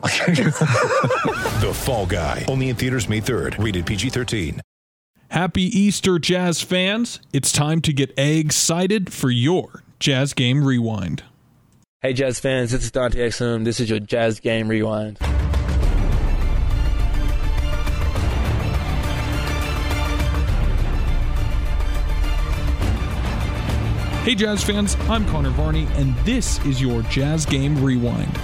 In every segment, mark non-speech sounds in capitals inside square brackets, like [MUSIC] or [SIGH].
[LAUGHS] The Fall Guy. Only in theaters May 3rd. Rated PG-13. Happy Easter, Jazz fans! It's time to get excited for your Jazz Game Rewind. Hey Jazz fans, this is Dante Exum. This is your Jazz Game Rewind. Hey, Jazz fans, I'm Connor Varney, and this is your Jazz Game Rewind.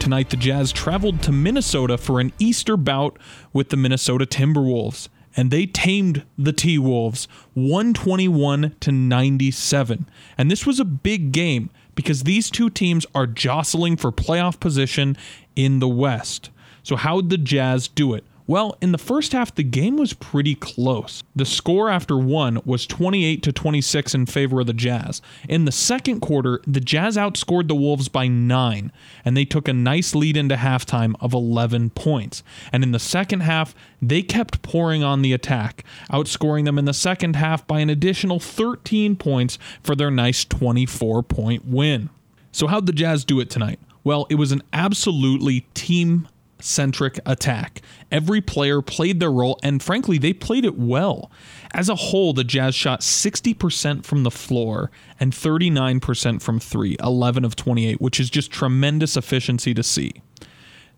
Tonight, the Jazz traveled to Minnesota for an Easter bout with the Minnesota Timberwolves, and they tamed the T Wolves 121 to 97. And this was a big game because these two teams are jostling for playoff position in the West. So, how'd the Jazz do it? Well, in the first half, the game was pretty close. The score after one was 28 to 26 in favor of the Jazz. In the second quarter, the Jazz outscored the Wolves by nine, and they took a nice lead into halftime of 11 points. And in the second half, they kept pouring on the attack, outscoring them in the second half by an additional 13 points for their nice 24 point win. So, how'd the Jazz do it tonight? Well, it was an absolutely team centric attack. Every player played their role, and frankly, they played it well. As a whole, the Jazz shot 60% from the floor and 39% from three, 11 of 28, which is just tremendous efficiency to see.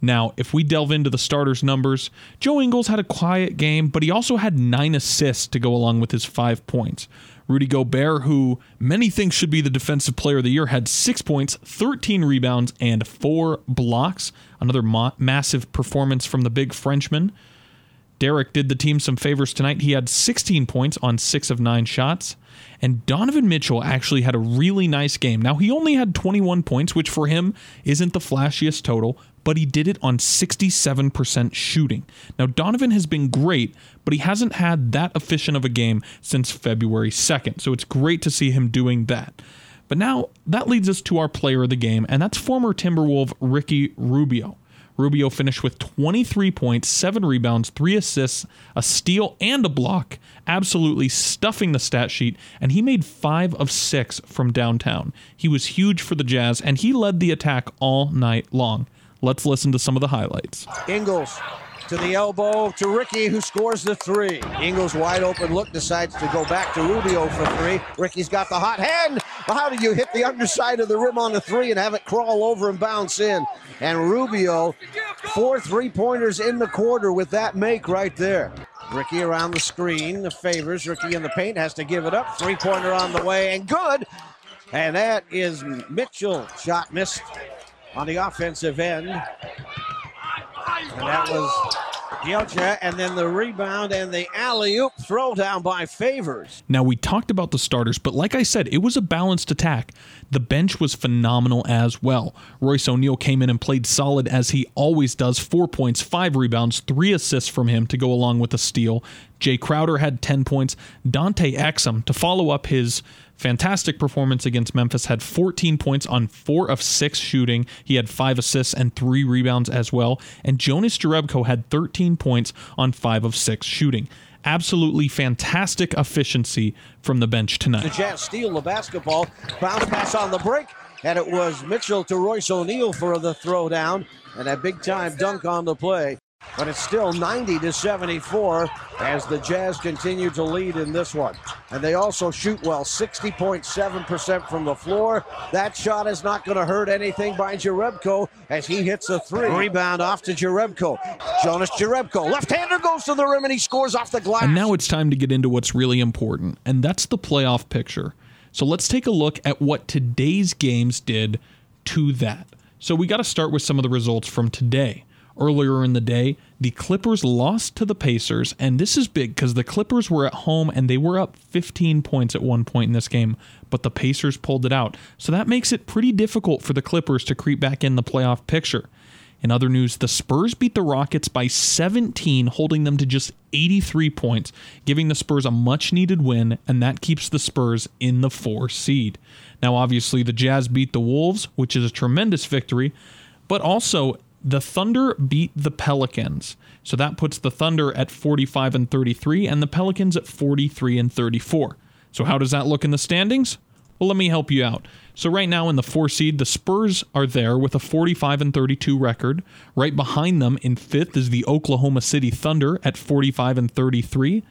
Now, if we delve into the starters' numbers, Joe Ingles had a quiet game, but he also had nine assists to go along with his five points. Rudy Gobert, who many think should be the defensive player of the year, had six points, 13 rebounds, and four blocks. Another ma- massive performance from the big Frenchman. Derrick did the team some favors tonight. He had 16 points on six of nine shots. And Donovan Mitchell actually had a really nice game. Now, he only had 21 points, which for him isn't the flashiest total, but he did it on 67% shooting. Now, Donovan has been great, but he hasn't had that efficient of a game since February 2nd. So it's great to see him doing that. But now that leads us to our player of the game, and that's former Timberwolf Ricky Rubio. Rubio finished with 23 points, 7 rebounds, 3 assists, a steal, and a block, absolutely stuffing the stat sheet, and he made 5 of 6 from downtown. He was huge for the Jazz, and he led the attack all night long. Let's listen to some of the highlights. Ingles to the elbow to Ricky, who scores the three. Ingles wide open look, decides to go back to Rubio for three. Ricky's got the hot hand. How do you hit the underside of the rim on the three and have it crawl over and bounce in? And Rubio, four three pointers in the quarter with that make right there. Ricky around the screen, the favors. Ricky in the paint has to give it up. Three pointer on the way and good. And that is Mitchell. Shot missed on the offensive end. And that was And then the rebound and the alley oop throw down by Favors. Now, we talked about the starters, but like I said, it was a balanced attack. The bench was phenomenal as well. Royce O'Neale came in and played solid as he always does four points, five rebounds, three assists from him to go along with a steal. Jae Crowder had 10 points. Dante Exum, to follow up his fantastic performance against Memphis, had 14 points on four of six shooting. He had five assists and three rebounds as well. And Jonas Jerebko had 13 points on five of six shooting. Absolutely fantastic efficiency from the bench tonight. The. Jazz steal the basketball. Bounce pass on the break. And it was Mitchell to Royce O'Neale for the throwdown. And a big time dunk on the play. But it's still 90 to 74 as the Jazz continue to lead in this one. And they also shoot well, 60.7% from the floor. That shot is not going to hurt anything by Jerebko as he hits a three. Rebound off to Jerebko. Jonas Jerebko, left-hander goes to the rim and he scores off the glass. And now it's time to get into what's really important, and that's the playoff picture. So let's take a look at what today's games did to that. So we got to start with some of the results from today. Earlier in the day, the Clippers lost to the Pacers, and this is big because the Clippers were at home and they were up 15 points at one point in this game, but the Pacers pulled it out. So that makes it pretty difficult for the Clippers to creep back in the playoff picture. In other news, the Spurs beat the Rockets by 17, holding them to just 83 points, giving the Spurs a much needed win, and that keeps the Spurs in the four seed. Now, obviously, the Jazz beat the Wolves, which is a tremendous victory, but also the Thunder beat the Pelicans. So that puts the Thunder at 45 and 33 and the Pelicans at 43 and 34. So how does that look in the standings? Well, let me help you out. So right now in the 4 seed, the Spurs are there with a 45 and 32 record. Right behind them in 5th is the Oklahoma City Thunder at 45 and 33.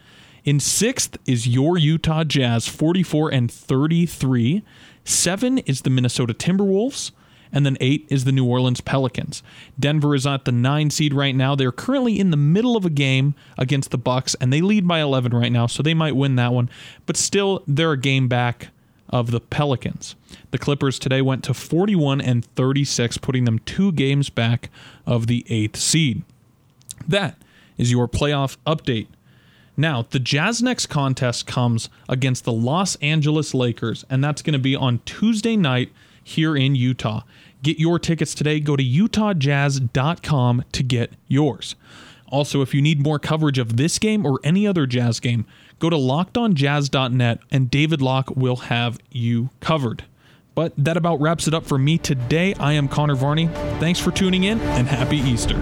In 6th is your Utah Jazz 44 and 33. 7 is the Minnesota Timberwolves and then eight is the New Orleans Pelicans. Denver is at the nine seed right now. They're currently in the middle of a game against the Bucks, and they lead by 11 right now, so they might win that one. But still, they're a game back of the Pelicans. The Clippers today went to 41 and 36, putting them two games back of the eighth seed. That is your playoff update. Now, the Jazz next contest comes against the Los Angeles Lakers, and that's going to be on Tuesday night here in Utah. Get your tickets today. Go to utahjazz.com to get yours. Also, if you need more coverage of this game or any other Jazz game, go to lockedonjazz.net and David Locke will have you covered. But that about wraps it up for me today. I am Connor Varney. Thanks for tuning in and happy Easter.